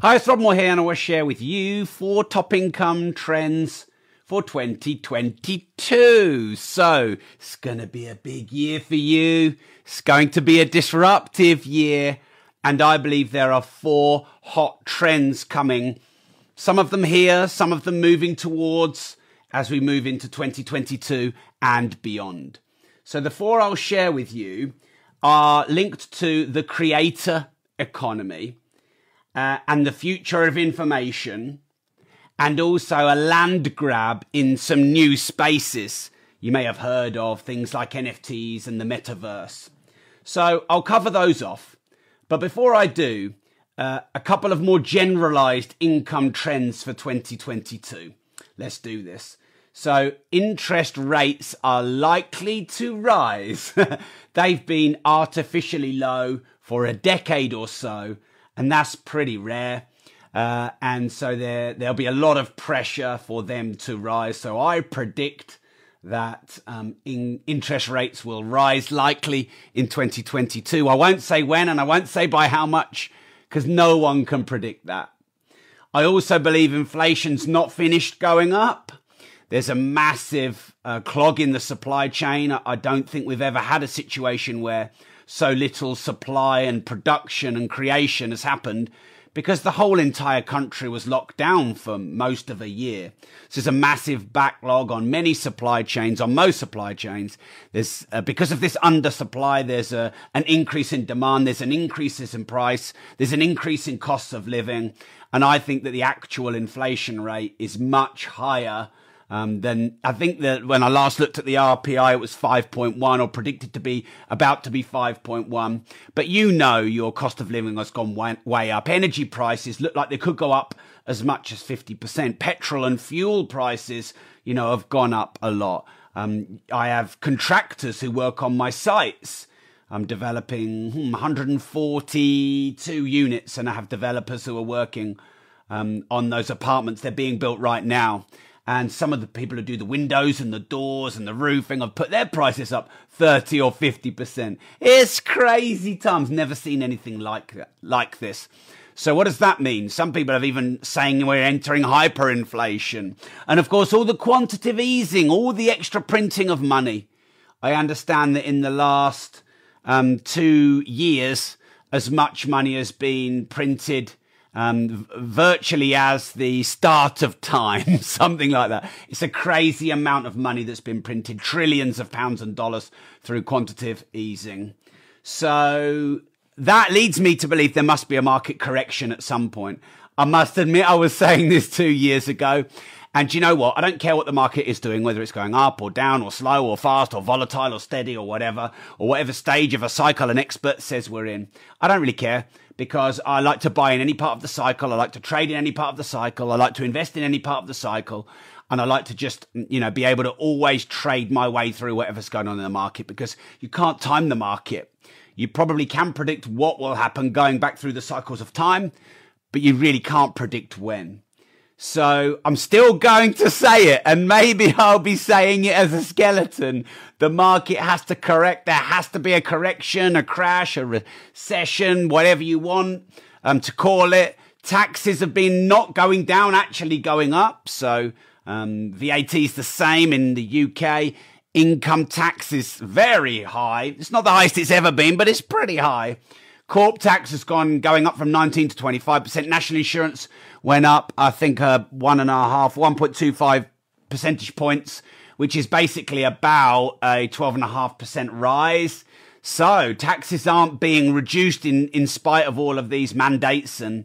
Hi, it's Rob Moore here, and I will share with you four top income trends for 2022. So it's going to be a big year for you. It's going to be a disruptive year. And I believe there are four hot trends coming. Some of them here, some of them moving towards as we move into 2022 and beyond. So the four I'll share with you are linked to the creator economy uh, and the future of information and also a land grab in some new spaces. You may have heard of things like NFTs and the metaverse. So I'll cover those off. But before I do, uh, a couple of more generalized income trends for 2022. Let's do this. So interest rates are likely to rise. They've been artificially low for a decade or so, and that's pretty rare. Uh, and so there there'll be a lot of pressure for them to rise. So I predict that um, in interest rates will rise likely in 2022. I won't say when and I won't say by how much because no one can predict that. I also believe inflation's not finished going up. There's a massive uh, clog in the supply chain. I don't think we've ever had a situation where so little supply and production and creation has happened because the whole entire country was locked down for most of a year. So there's a massive backlog on many supply chains, on most supply chains. There's uh, because of this undersupply, there's a, an increase in demand, there's an increase in price, there's an increase in costs of living, and I think that the actual inflation rate is much higher um, then I think that when I last looked at the RPI, it was 5.1 or predicted to be about to be 5.1. But you know your cost of living has gone way, way up. Energy prices look like they could go up as much as 50%. Petrol and fuel prices, you know, have gone up a lot. Um, I have contractors who work on my sites. I'm developing 142 hmm, units and I have developers who are working um, on those apartments. They're being built right now and some of the people who do the windows and the doors and the roofing have put their prices up 30 or 50%. It's crazy times. Never seen anything like like this. So what does that mean? Some people have even saying we're entering hyperinflation. And of course, all the quantitative easing, all the extra printing of money. I understand that in the last um, two years, as much money has been printed um, virtually as the start of time, something like that. It's a crazy amount of money that's been printed, trillions of pounds and dollars through quantitative easing. So that leads me to believe there must be a market correction at some point. I must admit, I was saying this two years ago. And you know what? I don't care what the market is doing, whether it's going up or down or slow or fast or volatile or steady or whatever, or whatever stage of a cycle an expert says we're in. I don't really care because I like to buy in any part of the cycle. I like to trade in any part of the cycle. I like to invest in any part of the cycle. And I like to just, you know, be able to always trade my way through whatever's going on in the market because you can't time the market. You probably can predict what will happen going back through the cycles of time, but you really can't predict when. So I'm still going to say it, and maybe I'll be saying it as a skeleton. The market has to correct. There has to be a correction, a crash, a recession, whatever you want um, to call it. Taxes have been not going down, actually going up. So um, VAT is the same in the UK. Income tax is very high. It's not the highest it's ever been, but it's pretty high. Corp tax has gone going up from 19 to 25%. National insurance went up, I think, uh, one and a half, 1.25 percentage points, which is basically about a 12.5% rise. So taxes aren't being reduced in, in spite of all of these mandates and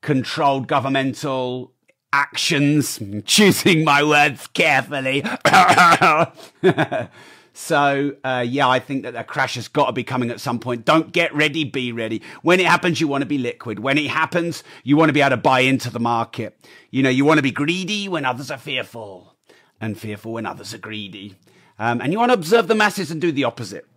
controlled governmental actions. choosing my words carefully. So uh, yeah, I think that a crash has got to be coming at some point. Don't get ready, be ready. When it happens, you want to be liquid. When it happens, you want to be able to buy into the market. You know, you want to be greedy when others are fearful, and fearful when others are greedy. Um, and you want to observe the masses and do the opposite.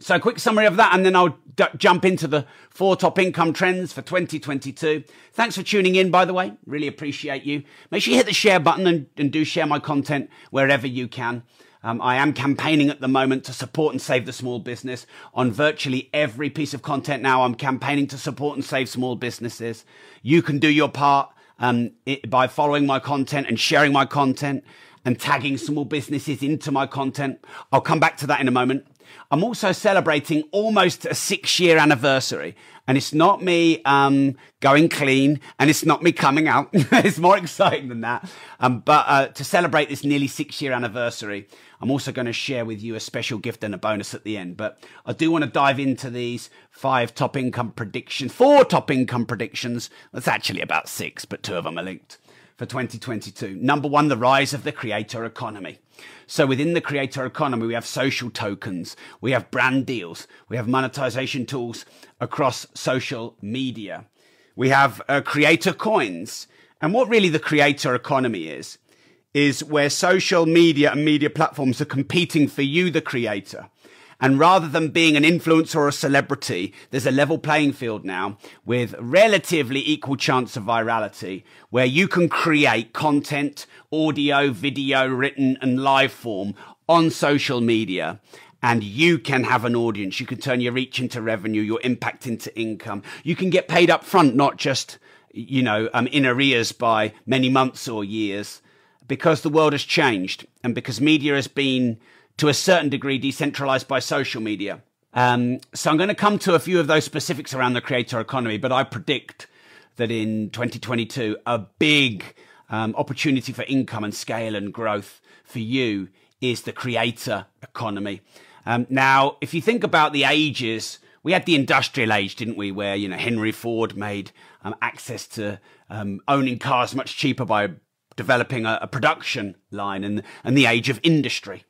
So, quick summary of that, and then I'll d- jump into the four top income trends for 2022. Thanks for tuning in, by the way. Really appreciate you. Make sure you hit the share button and, and do share my content wherever you can. Um, I am campaigning at the moment to support and save the small business on virtually every piece of content now. I'm campaigning to support and save small businesses. You can do your part um, it, by following my content and sharing my content and tagging small businesses into my content. I'll come back to that in a moment. I'm also celebrating almost a six year anniversary. And it's not me um, going clean and it's not me coming out. it's more exciting than that. Um, but uh, to celebrate this nearly six year anniversary, I'm also going to share with you a special gift and a bonus at the end. But I do want to dive into these five top income predictions, four top income predictions. That's actually about six, but two of them are linked for 2022. Number one, the rise of the creator economy. So within the creator economy, we have social tokens, we have brand deals, we have monetization tools across social media. We have uh, creator coins. And what really the creator economy is, is where social media and media platforms are competing for you, the creator. And rather than being an influencer or a celebrity, there's a level playing field now with relatively equal chance of virality where you can create content, audio, video, written and live form on social media and you can have an audience. You can turn your reach into revenue, your impact into income. You can get paid up front, not just, you know, um, in arrears by many months or years because the world has changed and because media has been to a certain degree decentralized by social media. Um, so I'm going to come to a few of those specifics around the creator economy, but I predict that in 2022, a big um, opportunity for income and scale and growth for you is the creator economy. Um, now, if you think about the ages, we had the industrial age, didn't we? Where, you know, Henry Ford made um, access to um, owning cars much cheaper by developing a, a production line and, and the age of industry.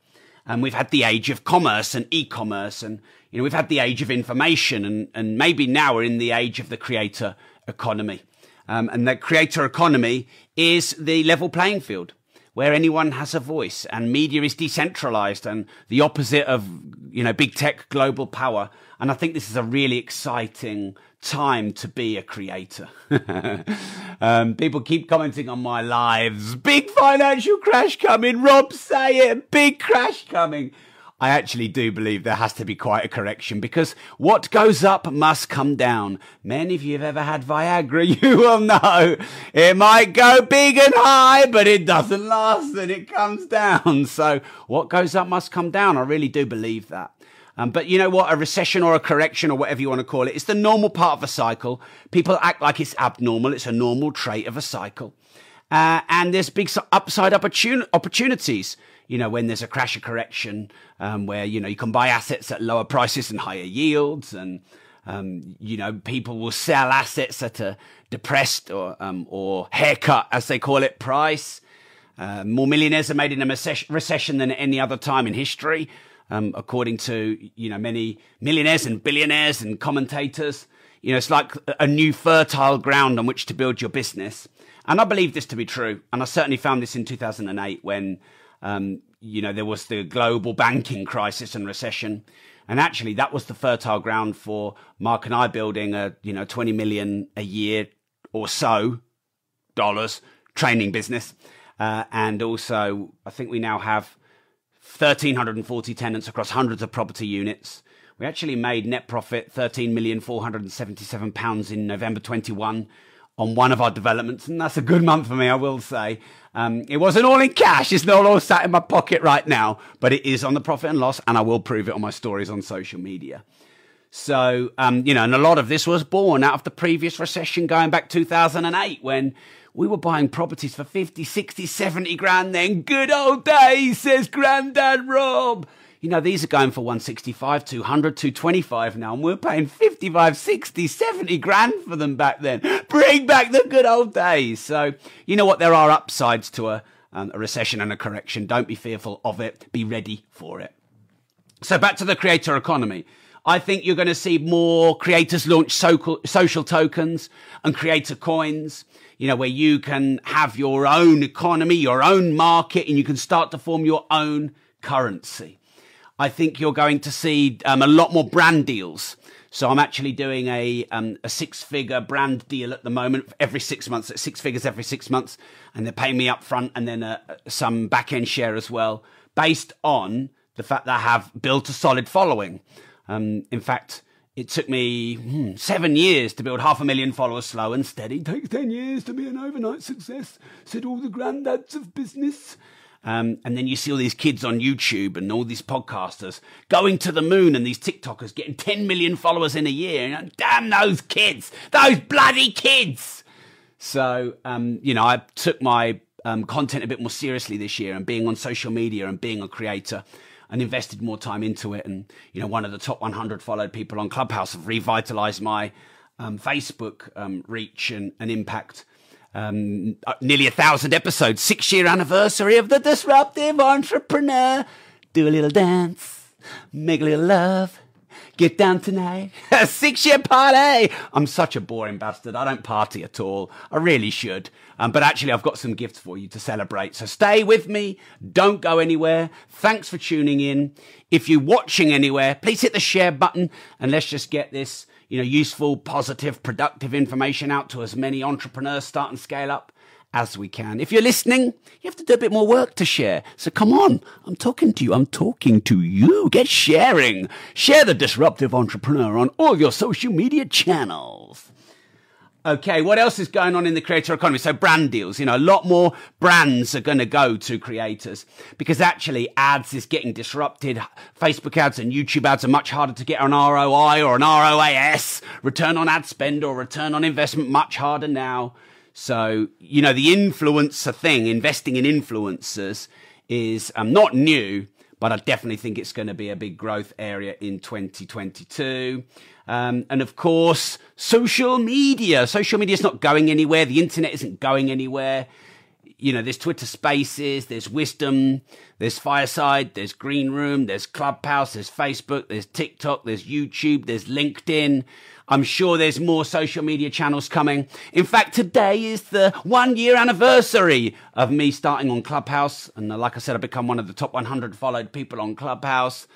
And we've had the age of commerce and e-commerce and, you know, we've had the age of information and, and maybe now we're in the age of the creator economy. Um, and the creator economy is the level playing field where anyone has a voice and media is decentralized and the opposite of, you know, big tech global power. And I think this is a really exciting time to be a creator. um, people keep commenting on my lives. Big financial crash coming. Rob, say it. Big crash coming. I actually do believe there has to be quite a correction because what goes up must come down. Many of you have ever had Viagra, you will know it might go big and high, but it doesn't last and it comes down. So what goes up must come down. I really do believe that. Um, but you know what? A recession or a correction or whatever you want to call it, it's the normal part of a cycle. People act like it's abnormal. It's a normal trait of a cycle. Uh, and there's big upside opportun- opportunities. You know, when there's a crash or correction, um, where you know you can buy assets at lower prices and higher yields, and um, you know people will sell assets at a depressed or um, or haircut, as they call it, price. Uh, more millionaires are made in a recession than at any other time in history um, according to you know many millionaires and billionaires and commentators. You know, it's like a new fertile ground on which to build your business. And I believe this to be true. And I certainly found this in 2008 when, um, you know, there was the global banking crisis and recession. And actually, that was the fertile ground for Mark and I building a, you know, 20 million a year or so dollars training business. Uh, and also, I think we now have 1,340 tenants across hundreds of property units. We actually made net profit £13,477 in November 21 on one of our developments, and that's a good month for me, I will say. Um, it wasn't all in cash, it's not all sat in my pocket right now, but it is on the profit and loss, and I will prove it on my stories on social media. So, um, you know, and a lot of this was born out of the previous recession going back 2008 when we were buying properties for 50, 60, 70 grand then. Good old days, says Grandad Rob. You know, these are going for 165, 200, 225 now, and we're paying 55, 60, 70 grand for them back then. Bring back the good old days. So, you know what? There are upsides to a, um, a recession and a correction. Don't be fearful of it. Be ready for it. So, back to the creator economy. I think you're going to see more creators launch social, social tokens and creator coins you know, where you can have your own economy, your own market, and you can start to form your own currency. I think you're going to see um, a lot more brand deals. So I'm actually doing a um, a six figure brand deal at the moment every six months. Six figures every six months, and they're paying me up front and then uh, some back end share as well. based on the fact that I have built a solid following. Um, in fact, it took me hmm, seven years to build half a million followers slow and steady. Takes 10 years to be an overnight success, said all the granddads of business. Um, and then you see all these kids on YouTube and all these podcasters going to the moon and these TikTokers getting 10 million followers in a year. And damn those kids, those bloody kids. So, um, you know, I took my um, content a bit more seriously this year and being on social media and being a creator and invested more time into it. And, you know, one of the top 100 followed people on Clubhouse have revitalized my um, Facebook um, reach and, and impact um, uh, nearly a thousand episodes, six year anniversary of the disruptive entrepreneur. Do a little dance, make a little love, get down tonight. A six year party. I'm such a boring bastard. I don't party at all. I really should. Um, but actually, I've got some gifts for you to celebrate. So stay with me. Don't go anywhere. Thanks for tuning in. If you're watching anywhere, please hit the share button and let's just get this you know, useful, positive, productive information out to as many entrepreneurs start and scale up as we can. If you're listening, you have to do a bit more work to share. So come on, I'm talking to you. I'm talking to you. Get sharing. Share the disruptive entrepreneur on all your social media channels. Okay, what else is going on in the creator economy? So brand deals, you know, a lot more brands are going to go to creators because actually ads is getting disrupted. Facebook ads and YouTube ads are much harder to get an ROI or an ROAS, return on ad spend or return on investment, much harder now. So, you know, the influencer thing, investing in influencers is um, not new, but I definitely think it's going to be a big growth area in 2022. Um, and of course, social media. Social media is not going anywhere. The internet isn't going anywhere. You know, there's Twitter Spaces, there's Wisdom, there's Fireside, there's Green Room, there's Clubhouse, there's Facebook, there's TikTok, there's YouTube, there's LinkedIn. I'm sure there's more social media channels coming. In fact, today is the one year anniversary of me starting on Clubhouse. And uh, like I said, I've become one of the top 100 followed people on Clubhouse.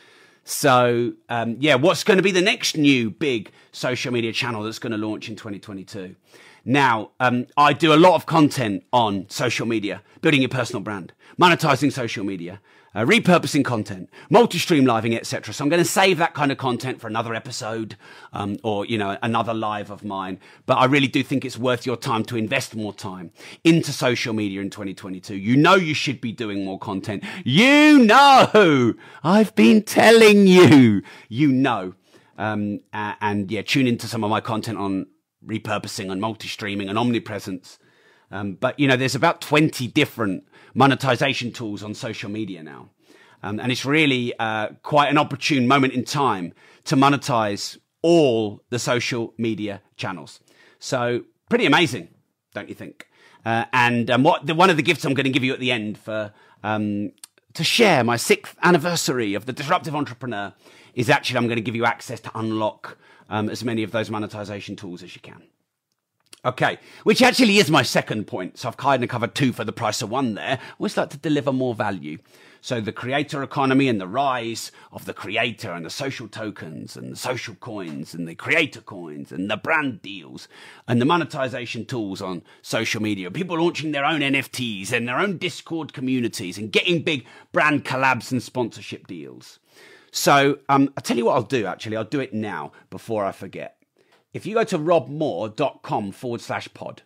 So, um, yeah, what's going to be the next new big social media channel that's going to launch in 2022? Now, um, I do a lot of content on social media, building your personal brand, monetizing social media, uh, repurposing content, multi-stream living, etc. So I'm going to save that kind of content for another episode, um, or you know, another live of mine. But I really do think it's worth your time to invest more time into social media in 2022. You know, you should be doing more content. You know, I've been telling you. You know, um, and, and yeah, tune into some of my content on repurposing and multi-streaming and omnipresence. Um, but you know, there's about 20 different monetization tools on social media now. Um, and it's really uh, quite an opportune moment in time to monetize all the social media channels. So pretty amazing, don't you think? Uh, and um, what the, one of the gifts I'm going to give you at the end for um, to share my sixth anniversary of the disruptive entrepreneur is actually I'm going to give you access to unlock um, as many of those monetization tools as you can. Okay, which actually is my second point. So I've kind of covered two for the price of one there. I always like to deliver more value. So the creator economy and the rise of the creator and the social tokens and the social coins and the creator coins and the brand deals and the monetization tools on social media. People launching their own NFTs and their own Discord communities and getting big brand collabs and sponsorship deals. So um, I'll tell you what I'll do actually. I'll do it now before I forget if you go to robmoore.com forward slash pod,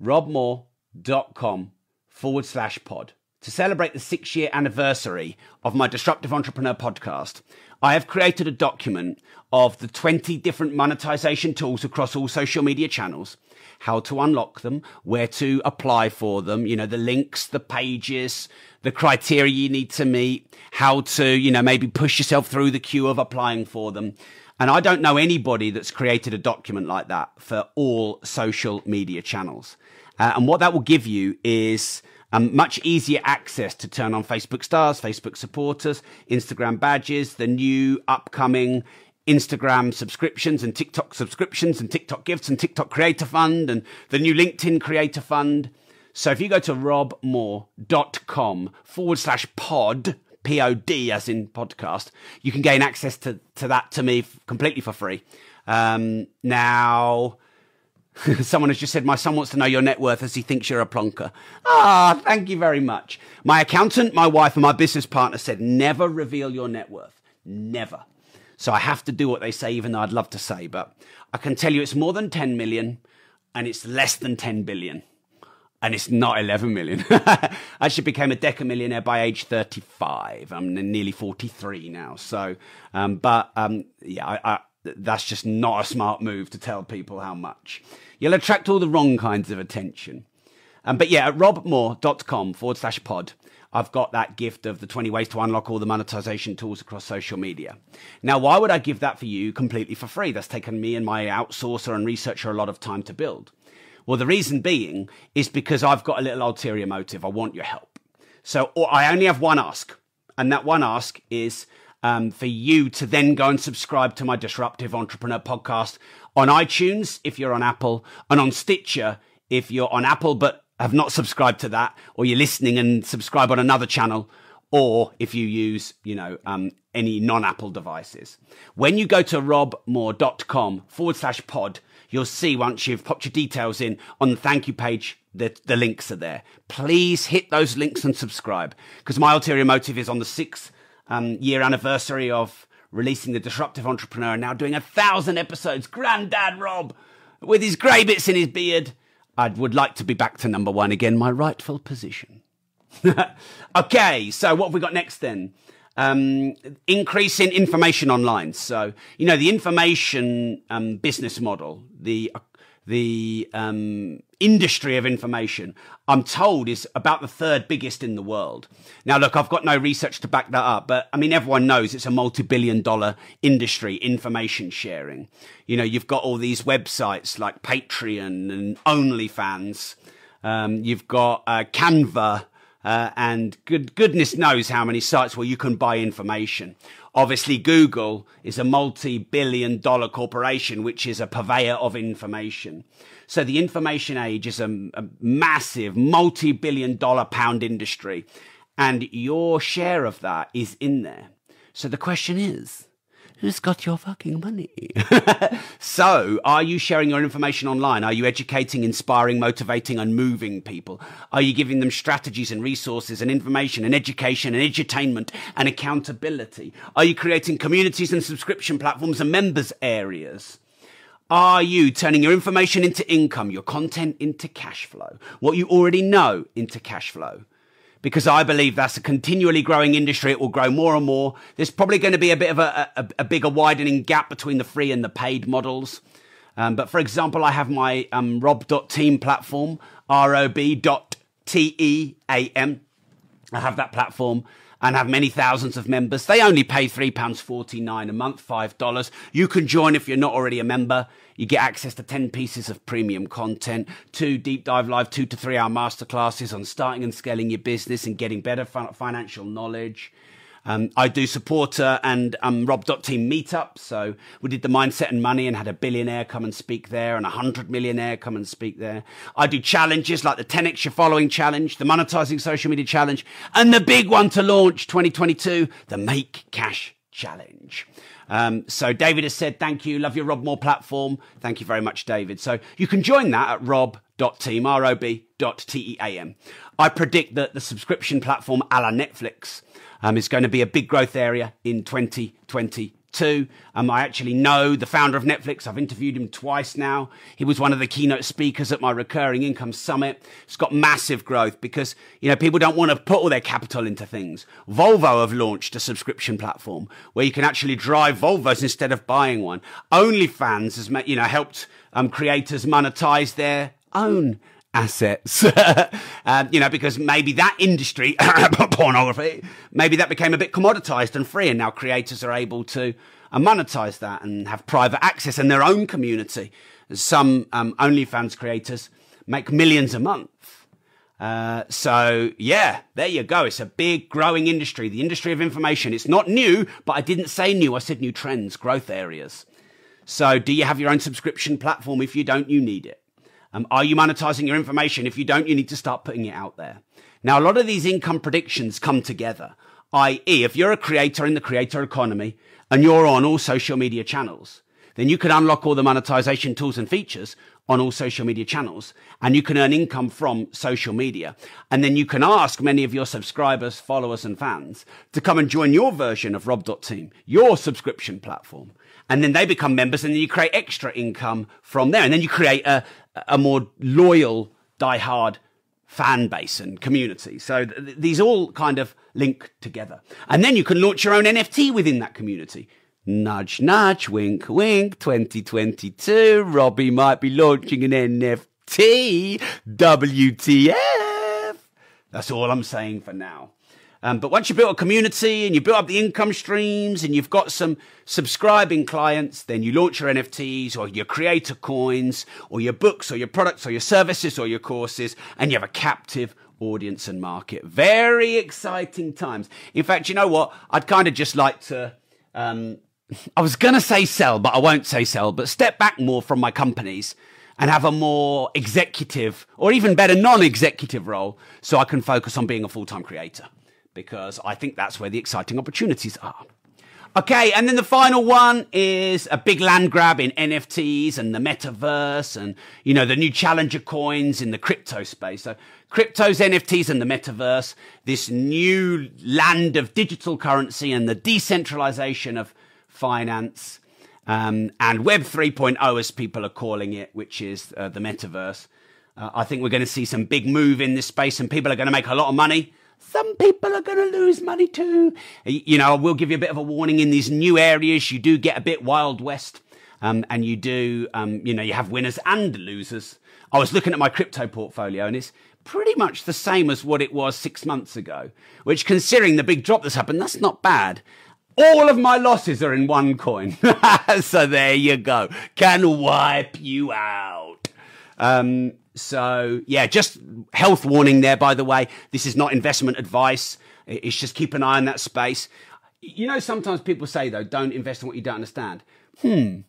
robmoore.com forward slash pod, to celebrate the six year anniversary of my Disruptive Entrepreneur podcast, I have created a document of the 20 different monetization tools across all social media channels, how to unlock them, where to apply for them, you know, the links, the pages, the criteria you need to meet, how to, you know, maybe push yourself through the queue of applying for them. And I don't know anybody that's created a document like that for all social media channels. Uh, and what that will give you is um, much easier access to turn on Facebook stars, Facebook supporters, Instagram badges, the new upcoming Instagram subscriptions and TikTok subscriptions and TikTok gifts and TikTok creator fund and the new LinkedIn creator fund. So if you go to robmoore.com forward slash pod, pod as in podcast, you can gain access to, to that to me completely for free. Um, now, Someone has just said, My son wants to know your net worth as he thinks you're a plonker. Ah, thank you very much. My accountant, my wife, and my business partner said, Never reveal your net worth. Never. So I have to do what they say, even though I'd love to say. But I can tell you it's more than 10 million and it's less than 10 billion. And it's not 11 million. I actually became a decamillionaire by age 35. I'm nearly 43 now. So, um, but um, yeah, I, I, that's just not a smart move to tell people how much. You'll attract all the wrong kinds of attention. Um, but yeah, at robmoore.com forward slash pod, I've got that gift of the 20 ways to unlock all the monetization tools across social media. Now, why would I give that for you completely for free? That's taken me and my outsourcer and researcher a lot of time to build. Well, the reason being is because I've got a little ulterior motive. I want your help. So I only have one ask, and that one ask is um, for you to then go and subscribe to my Disruptive Entrepreneur podcast on iTunes if you're on Apple, and on Stitcher if you're on Apple but have not subscribed to that, or you're listening and subscribe on another channel, or if you use, you know, um, any non-Apple devices. When you go to robmoore.com forward slash pod, you'll see once you've popped your details in on the thank you page, the, the links are there. Please hit those links and subscribe because my ulterior motive is on the sixth um, year anniversary of releasing the disruptive entrepreneur and now doing a thousand episodes. Granddad Rob with his grey bits in his beard. I would like to be back to number one again, my rightful position. okay, so what have we got next then? Um, increase in information online. So, you know, the information um, business model, the the um, industry of information, I'm told, is about the third biggest in the world. Now, look, I've got no research to back that up, but I mean, everyone knows it's a multi billion dollar industry, information sharing. You know, you've got all these websites like Patreon and OnlyFans. Um, you've got uh, Canva. Uh, and good, goodness knows how many sites where you can buy information. Obviously, Google is a multi-billion dollar corporation, which is a purveyor of information. So the information age is a, a massive multi-billion dollar pound industry. And your share of that is in there. So the question is, Who's got your fucking money? so, are you sharing your information online? Are you educating, inspiring, motivating, and moving people? Are you giving them strategies and resources and information and education and edutainment and accountability? Are you creating communities and subscription platforms and members areas? Are you turning your information into income, your content into cash flow, what you already know into cash flow? Because I believe that's a continually growing industry. It will grow more and more. There's probably going to be a bit of a, a, a bigger widening gap between the free and the paid models. Um, but for example, I have my um, rob.team platform, rob.team. I have that platform and have many thousands of members. They only pay £3.49 a month, $5. You can join if you're not already a member. You get access to 10 pieces of premium content, two deep dive live, two to three hour masterclasses on starting and scaling your business and getting better financial knowledge. Um, I do supporter and um, Rob.team meetups. So we did the mindset and money and had a billionaire come and speak there and a hundred millionaire come and speak there. I do challenges like the 10x your following challenge, the monetizing social media challenge, and the big one to launch 2022, the make cash challenge. Um, so David has said, thank you. Love your Rob Moore platform. Thank you very much, David. So you can join that at rob.team, R-O-B.T-E-A-M. I predict that the subscription platform a la Netflix um, is going to be a big growth area in 2020 Two, um, I actually know the founder of Netflix. I've interviewed him twice now. He was one of the keynote speakers at my recurring income summit. It's got massive growth because, you know, people don't want to put all their capital into things. Volvo have launched a subscription platform where you can actually drive Volvos instead of buying one. OnlyFans has, you know, helped um, creators monetize their own assets. um, you know, because maybe that industry, pornography, maybe that became a bit commoditized and free, and now creators are able to uh, monetize that and have private access in their own community. Some um, OnlyFans creators make millions a month. Uh, so yeah, there you go. It's a big growing industry, the industry of information. It's not new, but I didn't say new. I said new trends, growth areas. So do you have your own subscription platform? If you don't, you need it. Um, are you monetizing your information? If you don't, you need to start putting it out there. Now, a lot of these income predictions come together, i.e., if you're a creator in the creator economy and you're on all social media channels, then you can unlock all the monetization tools and features on all social media channels and you can earn income from social media. And then you can ask many of your subscribers, followers and fans to come and join your version of Rob.team, your subscription platform. And then they become members and then you create extra income from there. And then you create a, a more loyal, die-hard fan base and community. So th- these all kind of link together. And then you can launch your own NFT within that community. Nudge, nudge, wink, wink, 2022. Robbie might be launching an NFT. WTF. That's all I'm saying for now. Um, but once you build a community and you build up the income streams and you've got some subscribing clients, then you launch your NFTs or your creator coins or your books or your products or your services or your courses and you have a captive audience and market. Very exciting times. In fact, you know what? I'd kind of just like to um, I was going to say sell, but I won't say sell, but step back more from my companies and have a more executive or even better non-executive role so I can focus on being a full-time creator because I think that's where the exciting opportunities are. Okay, and then the final one is a big land grab in NFTs and the metaverse and, you know, the new challenger coins in the crypto space. So cryptos, NFTs and the metaverse, this new land of digital currency and the decentralization of finance, um, and Web 3.0, as people are calling it, which is uh, the metaverse. Uh, I think we're going to see some big move in this space, and people are going to make a lot of money. Some people are going to lose money too. You know, I will give you a bit of a warning in these new areas. You do get a bit wild west, um, and you do, um, you know, you have winners and losers. I was looking at my crypto portfolio, and it's pretty much the same as what it was six months ago. Which, considering the big drop that's happened, that's not bad. All of my losses are in one coin. so there you go. Can wipe you out. Um, so yeah, just health warning there, by the way. This is not investment advice. It's just keep an eye on that space. You know, sometimes people say though, don't invest in what you don't understand. Hmm.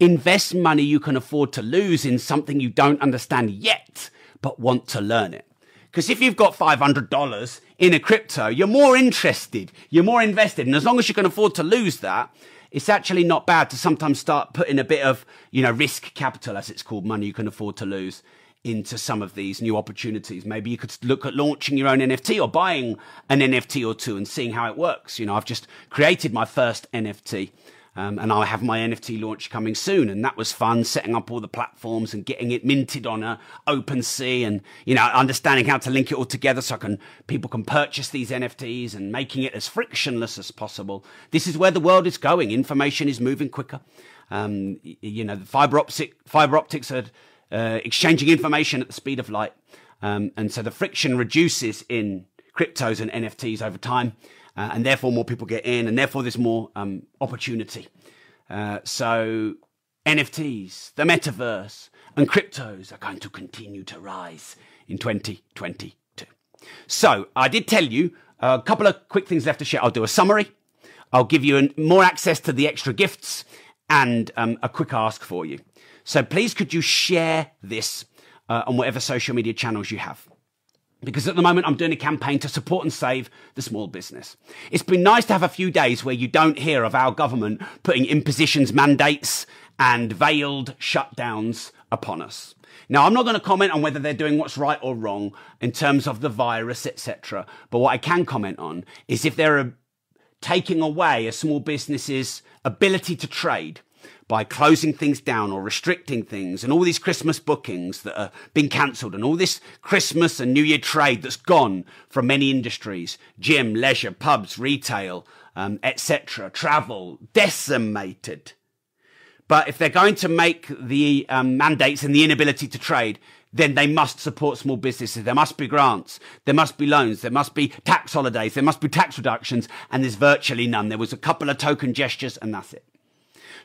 Invest money you can afford to lose in something you don't understand yet, but want to learn it. Because if you've got $500 in a crypto, you're more interested, you're more invested. And as long as you can afford to lose that, it's actually not bad to sometimes start putting a bit of, you know, risk capital, as it's called, money you can afford to lose into some of these new opportunities. Maybe you could look at launching your own NFT or buying an NFT or two and seeing how it works. You know, I've just created my first NFT um, and I have my NFT launch coming soon. And that was fun, setting up all the platforms and getting it minted on a OpenSea and, you know, understanding how to link it all together so I can, people can purchase these NFTs and making it as frictionless as possible. This is where the world is going. Information is moving quicker. Um, you know, the fiber optic, fiber optics are uh, exchanging information at the speed of light. Um, and so the friction reduces in cryptos and NFTs over time uh, and therefore more people get in, and therefore there's more um, opportunity. Uh, so NFTs, the metaverse, and cryptos are going to continue to rise in 2022. So I did tell you a couple of quick things left to share. I'll do a summary. I'll give you an, more access to the extra gifts and um, a quick ask for you. So please, could you share this uh, on whatever social media channels you have? because at the moment I'm doing a campaign to support and save the small business. It's been nice to have a few days where you don't hear of our government putting impositions, mandates, and veiled shutdowns upon us. Now, I'm not going to comment on whether they're doing what's right or wrong in terms of the virus, etc. But what I can comment on is if they're taking away a small business's ability to trade by closing things down or restricting things and all these Christmas bookings that are being cancelled and all this Christmas and New Year trade that's gone from many industries, gym, leisure, pubs, retail, um, etc., travel, decimated. But if they're going to make the um, mandates and the inability to trade, then they must support small businesses. There must be grants. There must be loans. There must be tax holidays. There must be tax reductions. And there's virtually none. There was a couple of token gestures and that's it.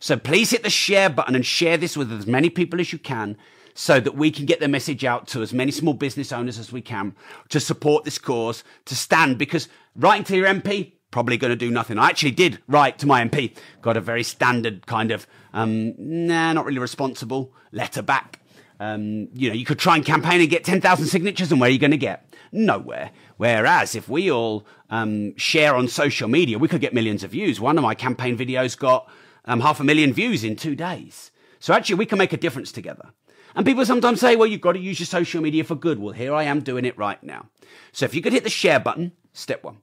So please hit the share button and share this with as many people as you can so that we can get the message out to as many small business owners as we can to support this cause, to stand because writing to your MP, probably going to do nothing. I actually did write to my MP, got a very standard kind of, um, nah, not really responsible letter back. Um, you know, you could try and campaign and get 10,000 signatures and where are you going to get? Nowhere. Whereas if we all um, share on social media, we could get millions of views. One of my campaign videos got um, half a million views in two days. So actually, we can make a difference together. And people sometimes say, well, you've got to use your social media for good. Well, here I am doing it right now. So if you could hit the share button, step one.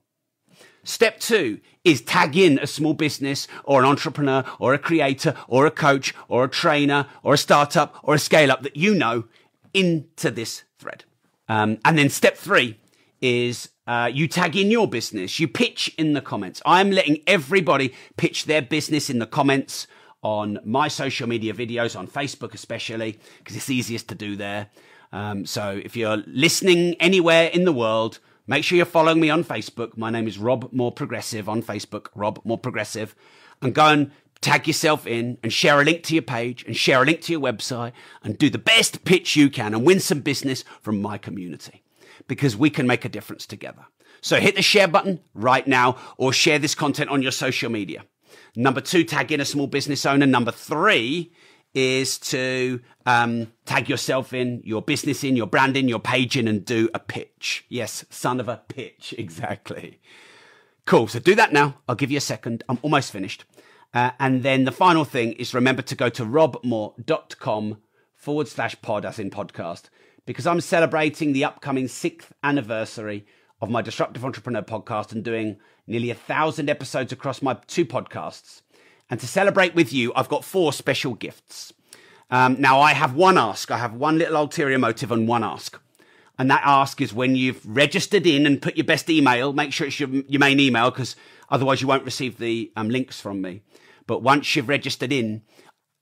Step two is tag in a small business or an entrepreneur or a creator or a coach or a trainer or a startup or a scale up that you know into this thread. Um, and then step three is uh, you tag in your business. You pitch in the comments. I'm letting everybody pitch their business in the comments on my social media videos, on Facebook especially, because it's easiest to do there. Um, so if you're listening anywhere in the world, make sure you're following me on Facebook. My name is Rob Moore Progressive on Facebook, Rob Moore Progressive, and go and tag yourself in and share a link to your page and share a link to your website and do the best pitch you can and win some business from my community because we can make a difference together. So hit the share button right now or share this content on your social media. Number two, tag in a small business owner. Number three is to um, tag yourself in, your business in, your brand in, your page in, and do a pitch. Yes, son of a pitch, exactly. Cool. So do that now. I'll give you a second. I'm almost finished. Uh, and then the final thing is remember to go to robmoore.com forward slash pod, as in podcast, because I'm celebrating the upcoming sixth anniversary of my Disruptive Entrepreneur podcast and doing nearly a thousand episodes across my two podcasts. And to celebrate with you, I've got four special gifts. Um, now, I have one ask. I have one little ulterior motive and one ask. And that ask is when you've registered in and put your best email, make sure it's your, your main email because otherwise you won't receive the um, links from me. But once you've registered in,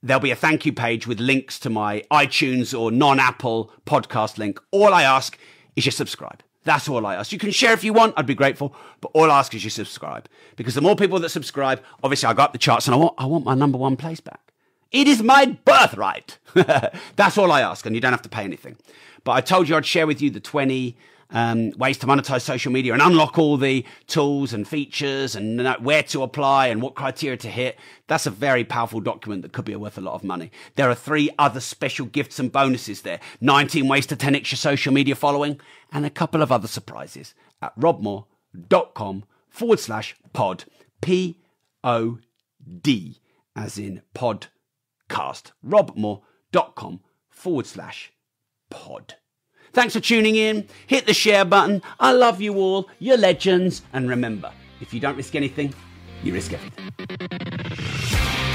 there'll be a thank you page with links to my iTunes or non Apple podcast link. All I ask is you subscribe. That's all I ask. You can share if you want. I'd be grateful. But all I ask is you subscribe. Because the more people that subscribe, obviously I go up the charts and I want, I want my number one place back. It is my birthright. That's all I ask. And you don't have to pay anything. But I told you I'd share with you the 20 um, ways to monetize social media and unlock all the tools and features and where to apply and what criteria to hit. That's a very powerful document that could be worth a lot of money. There are three other special gifts and bonuses there 19 ways to 10x your social media following and a couple of other surprises at robmoore.com forward slash pod, P O D, as in podcast. robmoore.com forward slash pod. Thanks for tuning in. Hit the share button. I love you all. You're legends. And remember, if you don't risk anything, you risk everything.